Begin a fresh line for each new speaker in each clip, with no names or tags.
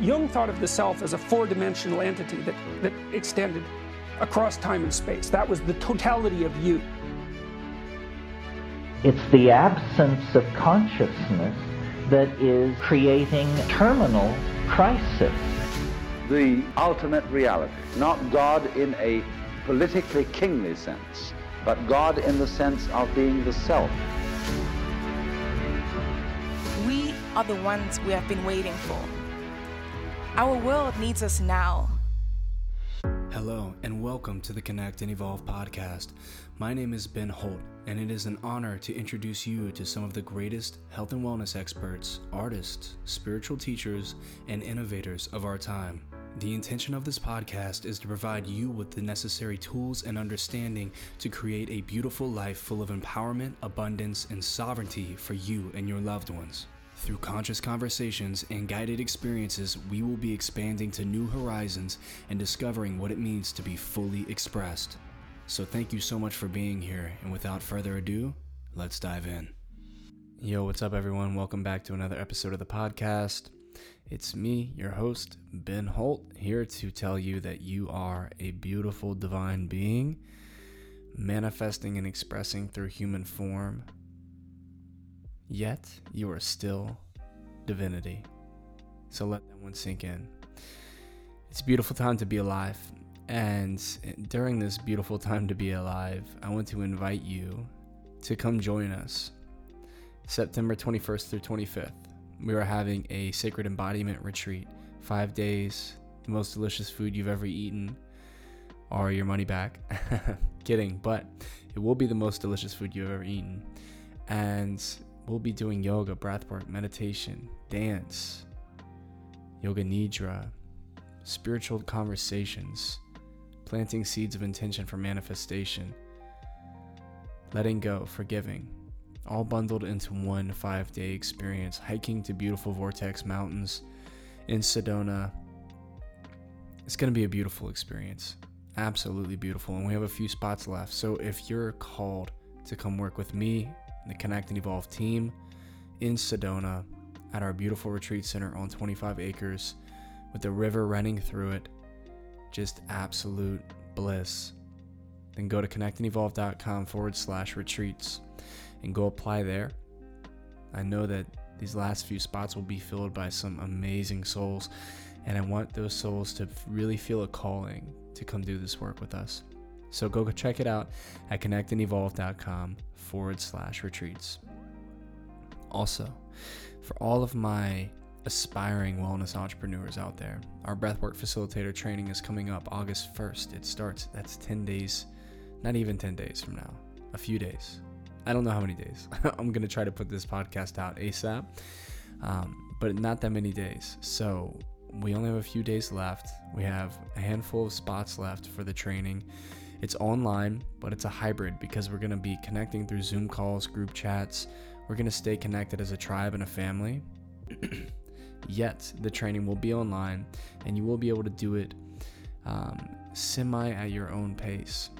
Jung thought of the self as a four dimensional entity that, that extended across time and space. That was the totality of you.
It's the absence of consciousness that is creating terminal crisis.
The ultimate reality, not God in a politically kingly sense, but God in the sense of being the self.
We are the ones we have been waiting for. Our world needs us now.
Hello, and welcome to the Connect and Evolve podcast. My name is Ben Holt, and it is an honor to introduce you to some of the greatest health and wellness experts, artists, spiritual teachers, and innovators of our time. The intention of this podcast is to provide you with the necessary tools and understanding to create a beautiful life full of empowerment, abundance, and sovereignty for you and your loved ones. Through conscious conversations and guided experiences, we will be expanding to new horizons and discovering what it means to be fully expressed. So, thank you so much for being here, and without further ado, let's dive in. Yo, what's up, everyone? Welcome back to another episode of the podcast. It's me, your host, Ben Holt, here to tell you that you are a beautiful divine being, manifesting and expressing through human form Yet you are still divinity. So let that one sink in. It's a beautiful time to be alive. And during this beautiful time to be alive, I want to invite you to come join us. September 21st through 25th, we are having a sacred embodiment retreat. Five days, the most delicious food you've ever eaten, or your money back. Kidding, but it will be the most delicious food you've ever eaten. And We'll be doing yoga, breathwork, meditation, dance, yoga nidra, spiritual conversations, planting seeds of intention for manifestation, letting go, forgiving, all bundled into one five day experience, hiking to beautiful Vortex Mountains in Sedona. It's going to be a beautiful experience. Absolutely beautiful. And we have a few spots left. So if you're called to come work with me the Connect and Evolve team in Sedona at our beautiful retreat center on 25 acres with the river running through it. Just absolute bliss. Then go to connectandevolve.com forward slash retreats and go apply there. I know that these last few spots will be filled by some amazing souls, and I want those souls to really feel a calling to come do this work with us. So go check it out at connectandevolve.com forward slash retreats. Also, for all of my aspiring wellness entrepreneurs out there, our breathwork facilitator training is coming up August 1st. It starts, that's 10 days, not even 10 days from now, a few days. I don't know how many days. I'm going to try to put this podcast out ASAP, um, but not that many days. So we only have a few days left. We have a handful of spots left for the training. It's online, but it's a hybrid because we're going to be connecting through Zoom calls, group chats. We're going to stay connected as a tribe and a family. Yet, the training will be online and you will be able to do it um, semi at your own pace.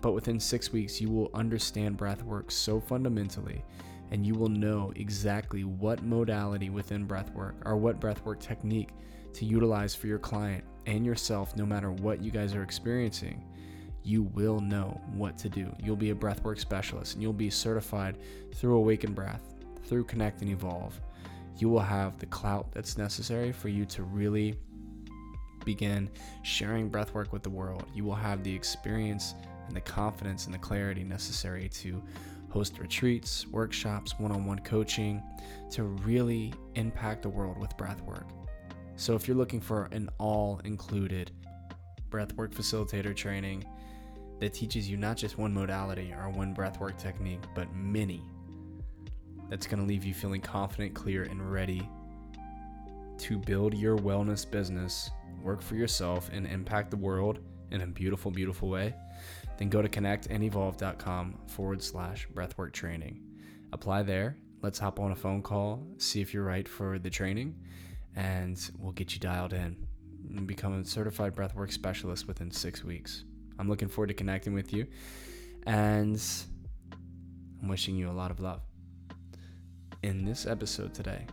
But within six weeks, you will understand breathwork so fundamentally and you will know exactly what modality within breathwork or what breathwork technique to utilize for your client and yourself, no matter what you guys are experiencing you will know what to do. You'll be a breathwork specialist and you'll be certified through Awaken Breath, through Connect and Evolve. You will have the clout that's necessary for you to really begin sharing breathwork with the world. You will have the experience and the confidence and the clarity necessary to host retreats, workshops, one on one coaching to really impact the world with breathwork. So, if you're looking for an all included breathwork facilitator training, that teaches you not just one modality or one breathwork technique, but many. That's going to leave you feeling confident, clear, and ready to build your wellness business, work for yourself, and impact the world in a beautiful, beautiful way. Then go to connectandevolve.com forward slash breathwork training. Apply there. Let's hop on a phone call, see if you're right for the training, and we'll get you dialed in and become a certified breathwork specialist within six weeks. I'm looking forward to connecting with you. And I'm wishing you a lot of love. In this episode today,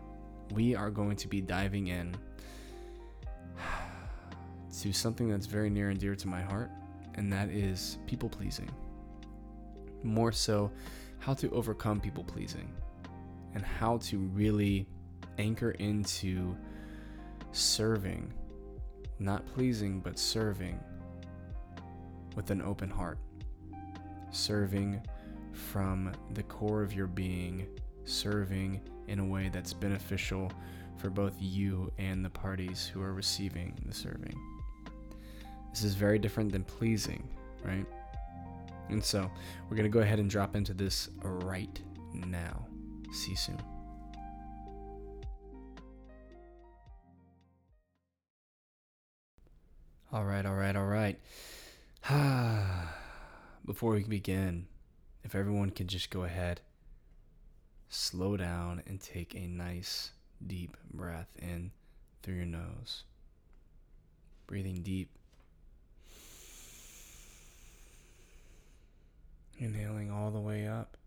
we are going to be diving in to something that's very near and dear to my heart, and that is people pleasing. More so, how to overcome people pleasing and how to really anchor into serving, not pleasing, but serving with an open heart. Serving from the core of your being, serving in a way that's beneficial for both you and the parties who are receiving the serving. This is very different than pleasing, right? And so we're going to go ahead and drop into this right now. See you soon. All right, all right, all right. Before we begin, if everyone could just go ahead, slow down, and take a nice deep breath in through your nose. Breathing deep. Inhaling all the way up.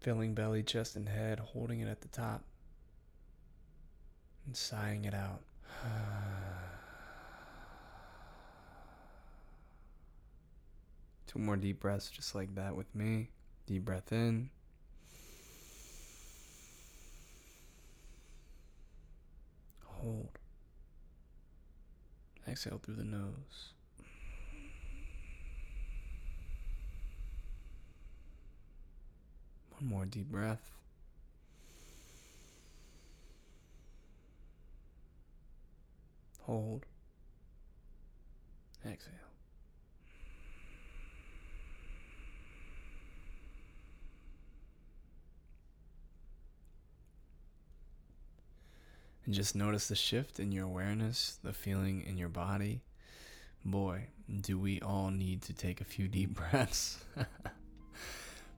Filling belly, chest, and head, holding it at the top. And sighing it out. Two more deep breaths, just like that with me. Deep breath in. Hold. Exhale through the nose. One more deep breath. Hold. Exhale. And just notice the shift in your awareness, the feeling in your body. Boy, do we all need to take a few deep breaths.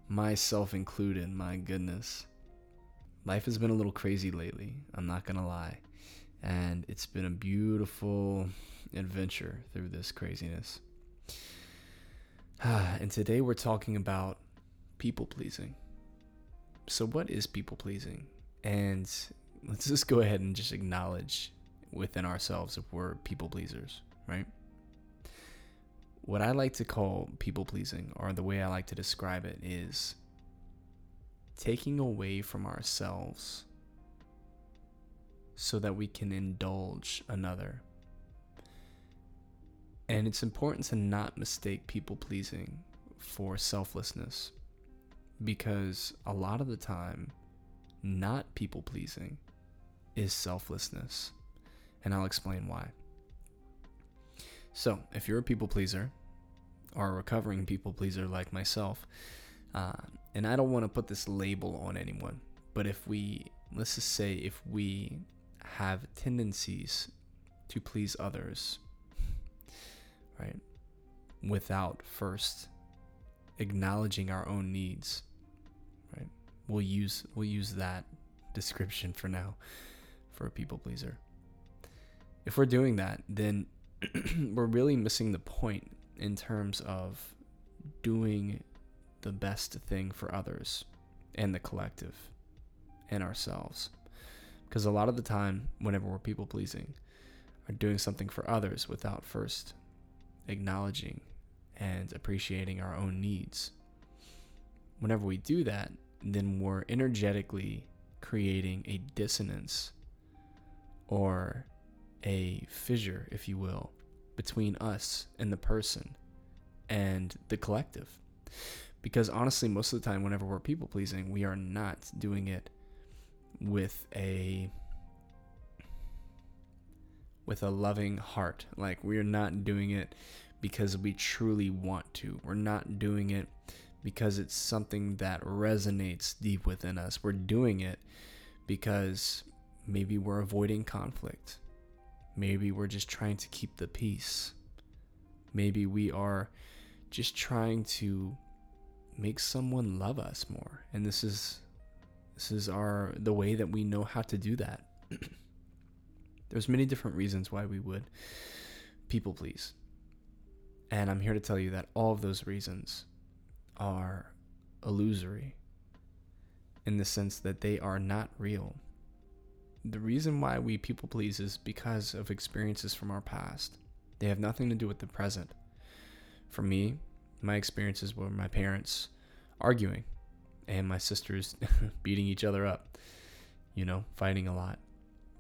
Myself included, my goodness. Life has been a little crazy lately, I'm not gonna lie. And it's been a beautiful adventure through this craziness. and today we're talking about people pleasing. So, what is people pleasing? And let's just go ahead and just acknowledge within ourselves if we're people pleasers, right? What I like to call people pleasing, or the way I like to describe it, is taking away from ourselves so that we can indulge another. And it's important to not mistake people pleasing for selflessness because a lot of the time, not people pleasing is selflessness. And I'll explain why. So, if you're a people pleaser, or a recovering people pleaser like myself, uh, and I don't want to put this label on anyone, but if we, let's just say, if we have tendencies to please others, right, without first acknowledging our own needs, right, we'll use we'll use that description for now for a people pleaser. If we're doing that, then we're really missing the point in terms of doing the best thing for others and the collective and ourselves. Because a lot of the time, whenever we're people pleasing, are doing something for others without first acknowledging and appreciating our own needs. Whenever we do that, then we're energetically creating a dissonance or a fissure, if you will, between us and the person and the collective. Because honestly, most of the time, whenever we're people pleasing, we are not doing it with a with a loving heart. Like we are not doing it because we truly want to. We're not doing it because it's something that resonates deep within us. We're doing it because Maybe we're avoiding conflict. Maybe we're just trying to keep the peace. Maybe we are just trying to make someone love us more. And this is this is our the way that we know how to do that. There's many different reasons why we would people please. And I'm here to tell you that all of those reasons are illusory in the sense that they are not real the reason why we people please is because of experiences from our past. They have nothing to do with the present. For me, my experiences were my parents arguing and my sisters beating each other up, you know, fighting a lot.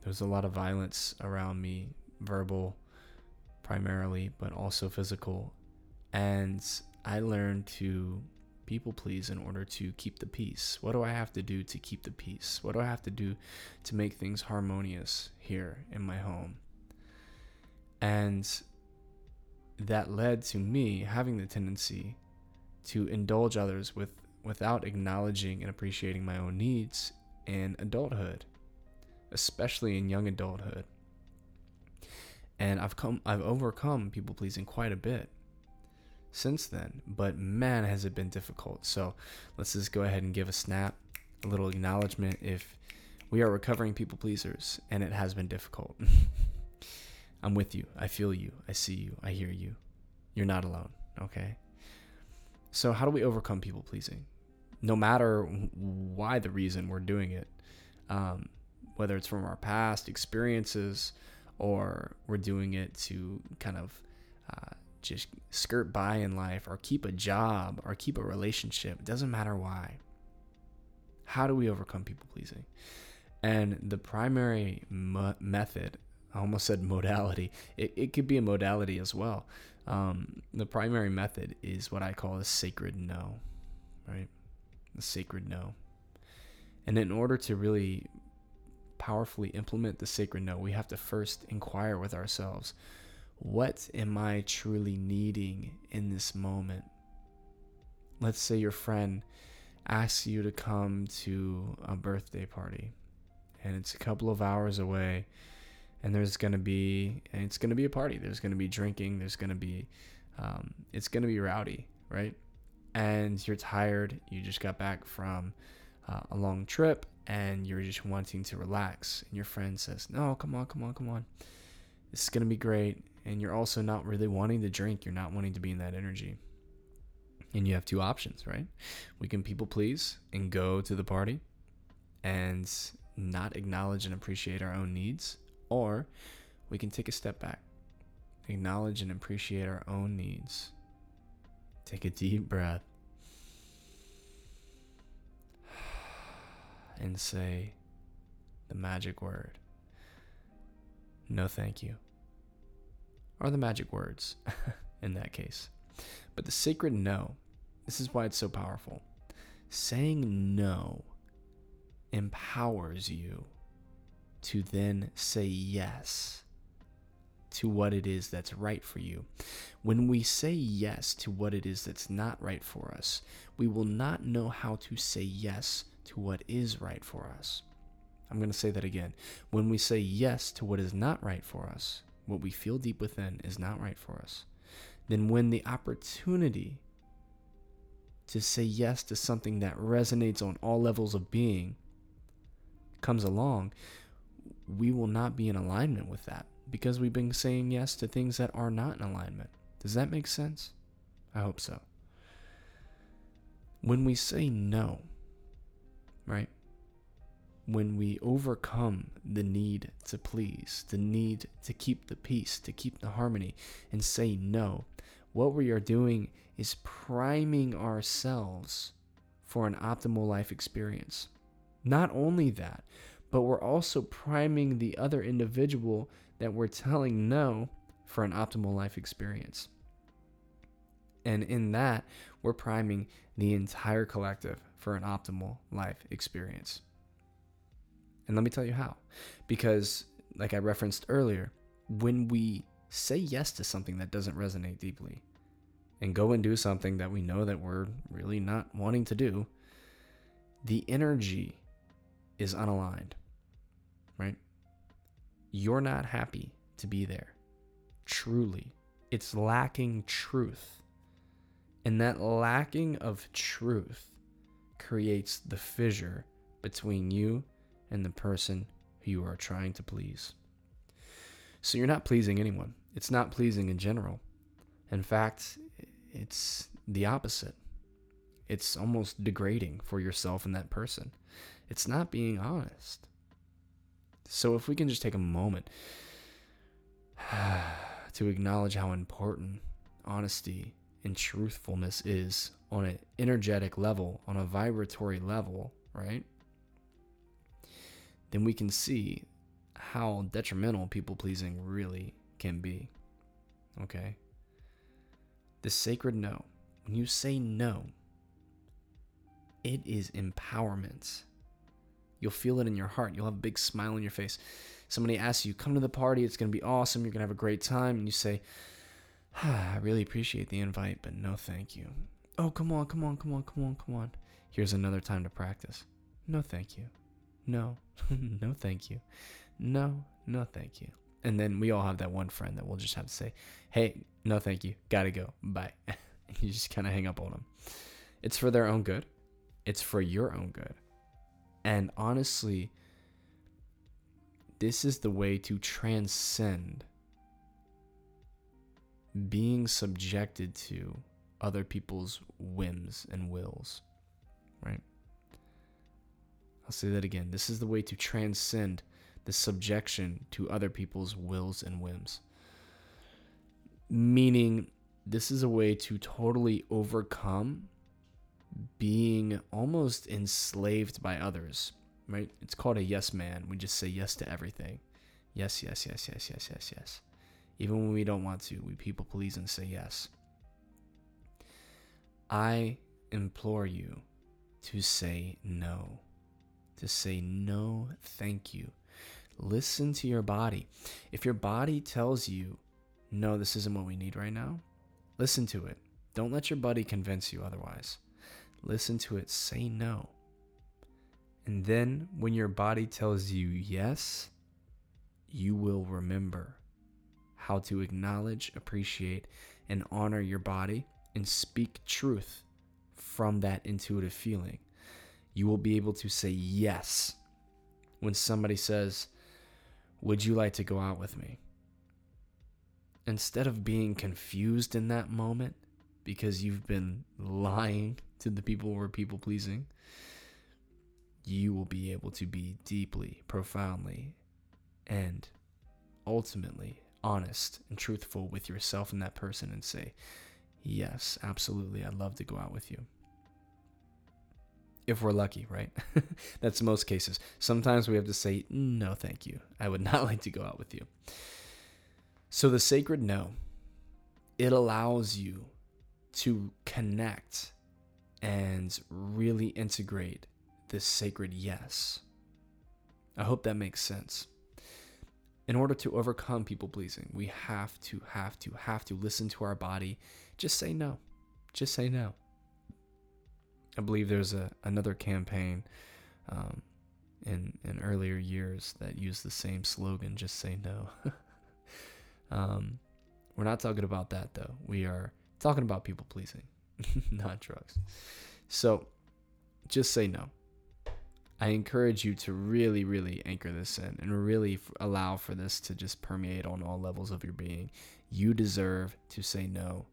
There was a lot of violence around me, verbal primarily, but also physical. And I learned to people please in order to keep the peace. What do I have to do to keep the peace? What do I have to do to make things harmonious here in my home? And that led to me having the tendency to indulge others with without acknowledging and appreciating my own needs in adulthood, especially in young adulthood. And I've come I've overcome people pleasing quite a bit since then, but man has it been difficult. So, let's just go ahead and give a snap, a little acknowledgement if we are recovering people pleasers and it has been difficult. I'm with you. I feel you. I see you. I hear you. You're not alone, okay? So, how do we overcome people pleasing? no matter why the reason we're doing it, um, whether it's from our past experiences or we're doing it to kind of uh, just skirt by in life or keep a job or keep a relationship, it doesn't matter why. How do we overcome people pleasing? And the primary mo- method, I almost said modality, it, it could be a modality as well. Um, the primary method is what I call a sacred no, right? A sacred no. And in order to really powerfully implement the sacred no, we have to first inquire with ourselves what am I truly needing in this moment? Let's say your friend asks you to come to a birthday party and it's a couple of hours away and there's going to be and it's going to be a party there's going to be drinking there's going to be um, it's going to be rowdy right and you're tired, you just got back from uh, a long trip and you're just wanting to relax, and your friend says, No, come on, come on, come on. This is going to be great. And you're also not really wanting to drink, you're not wanting to be in that energy. And you have two options, right? We can people please and go to the party and not acknowledge and appreciate our own needs, or we can take a step back, acknowledge and appreciate our own needs Take a deep breath and say the magic word. No, thank you. Are the magic words in that case. But the sacred no, this is why it's so powerful. Saying no empowers you to then say yes to what it is that's right for you. When we say yes to what it is that's not right for us, we will not know how to say yes to what is right for us. I'm going to say that again. When we say yes to what is not right for us, what we feel deep within is not right for us, then when the opportunity to say yes to something that resonates on all levels of being comes along, we will not be in alignment with that because we've been saying yes to things that are not in alignment. Does that make sense? I hope so. When we say no, right? When we overcome the need to please, the need to keep the peace, to keep the harmony, and say no, what we are doing is priming ourselves for an optimal life experience. Not only that, but we're also priming the other individual that we're telling no for an optimal life experience. And in that, we're priming the entire collective for an optimal life experience. And let me tell you how. Because, like I referenced earlier, when we say yes to something that doesn't resonate deeply and go and do something that we know that we're really not wanting to do, the energy is unaligned, right? you're not happy to be there. Truly. It's lacking truth. And that lacking of truth creates the fissure between you and the person who you are trying to please. So you're not pleasing anyone. It's not pleasing in general. In fact, it's the opposite. It's almost degrading for yourself and that person. It's not being honest. So if we can just take a moment to acknowledge how important honesty and truthfulness is on an energetic level, on a vibratory level, right? Then we can see how detrimental people pleasing really can be. Okay? The sacred no. When you say no, it is empowerment. You'll feel it in your heart. You'll have a big smile on your face. Somebody asks you, come to the party, it's going to be awesome, you're going to have a great time. And you say, ah, I really appreciate the invite, but no thank you. Oh, come on, come on, come on, come on, come on. Here's another time to practice. No thank you. No, no thank you. No, no thank you. And then we all have that one friend that we'll just have to say, hey, no thank you, gotta go, bye. you just kind of hang up on them. It's for their own good, it's for your own good. And honestly, this is the way to transcend being subjected to other people's whims and wills, right? I'll say that again. This is the way to transcend the subjection to other people's wills and whims. Meaning, this is a way to totally overcome being almost enslaved by others, right? It's called a yes man. We just say yes to everything. Yes, yes, yes, yes, yes, yes, yes. Even when we don't want to, we people please and say yes. I implore you to say no. To say no, thank you. Listen to your body. If your body tells you, no, this isn't what we need right now, listen to it. Don't let your body convince you otherwise. Listen to it, say no. And then when your body tells you yes, you will remember how to acknowledge, appreciate, and honor your body and speak truth from that intuitive feeling. You will be able to say yes when somebody says, Would you like to go out with me? Instead of being confused in that moment because you've been lying to the people who are people pleasing, you will be able to be deeply, profoundly, and ultimately honest and truthful with yourself and that person and say, Yes, absolutely, I'd love to go out with you. If we're lucky, right? That's most cases. Sometimes we have to say, No, thank you. I would not like to go out with you. So the sacred no, it allows you to connect and really integrate this sacred yes. I hope that makes sense. In order to overcome people pleasing, we have to, have to, have to listen to our body. Just say no. Just say no. I believe there's a another campaign um, in in earlier years that used the same slogan. Just say no. um, we're not talking about that though. We are talking about people pleasing, not drugs. So, just say no. I encourage you to really, really anchor this in and really f- allow for this to just permeate on all levels of your being. You deserve to say no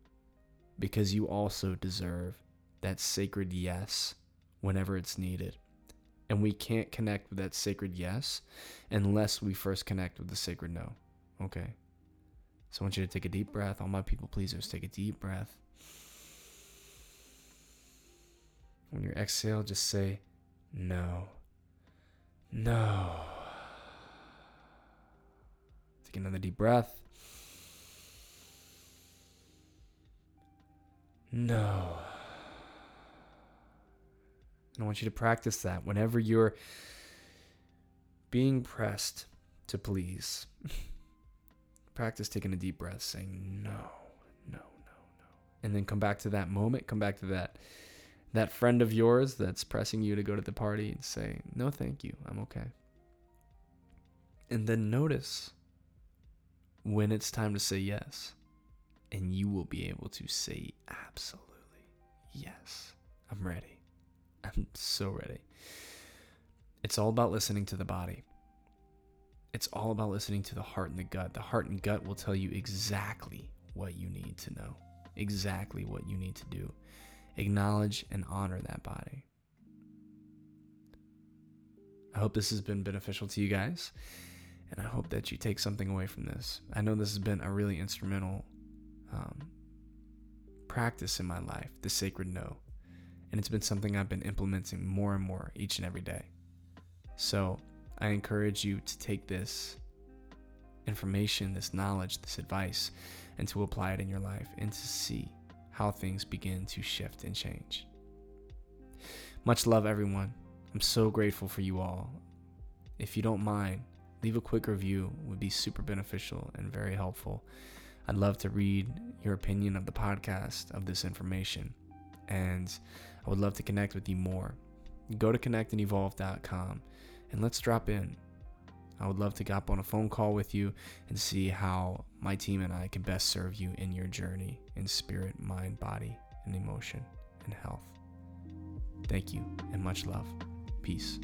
because you also deserve that sacred yes whenever it's needed. And we can't connect with that sacred yes unless we first connect with the sacred no. Okay? So I want you to take a deep breath. All my people pleasers, take a deep breath. When you exhale, just say, no. No. Take another deep breath. No. And I want you to practice that whenever you're being pressed to please. practice taking a deep breath, saying no, no, no, no. And then come back to that moment, come back to that that friend of yours that's pressing you to go to the party and say, no, thank you, I'm okay. And then notice when it's time to say yes. And you will be able to say, absolutely, yes, I'm ready. I'm so ready. It's all about listening to the body. It's all about listening to the heart and the gut. The heart and gut will tell you exactly what you need to know, exactly what you need to do acknowledge and honor that body. I hope this has been beneficial to you guys, and I hope that you take something away from this. I know this has been a really instrumental um, practice in my life, the sacred no, and it's been something I've been implementing more and more each and every day. So I encourage you to take this information, this knowledge, this advice, and to apply it in your life and to see how things begin to shift and change. Much love, everyone. I'm so grateful for you all. If you don't mind, leave a quick review it would be super beneficial and very helpful. I'd love to read your opinion of the podcast of this information, and I would love to connect with you more. Go to connectandevolve.com and let's drop in. I would love to get on a phone call with you and see how my team and I can best serve you in your journey in spirit, mind, body, and emotion and health. Thank you and much love. Peace.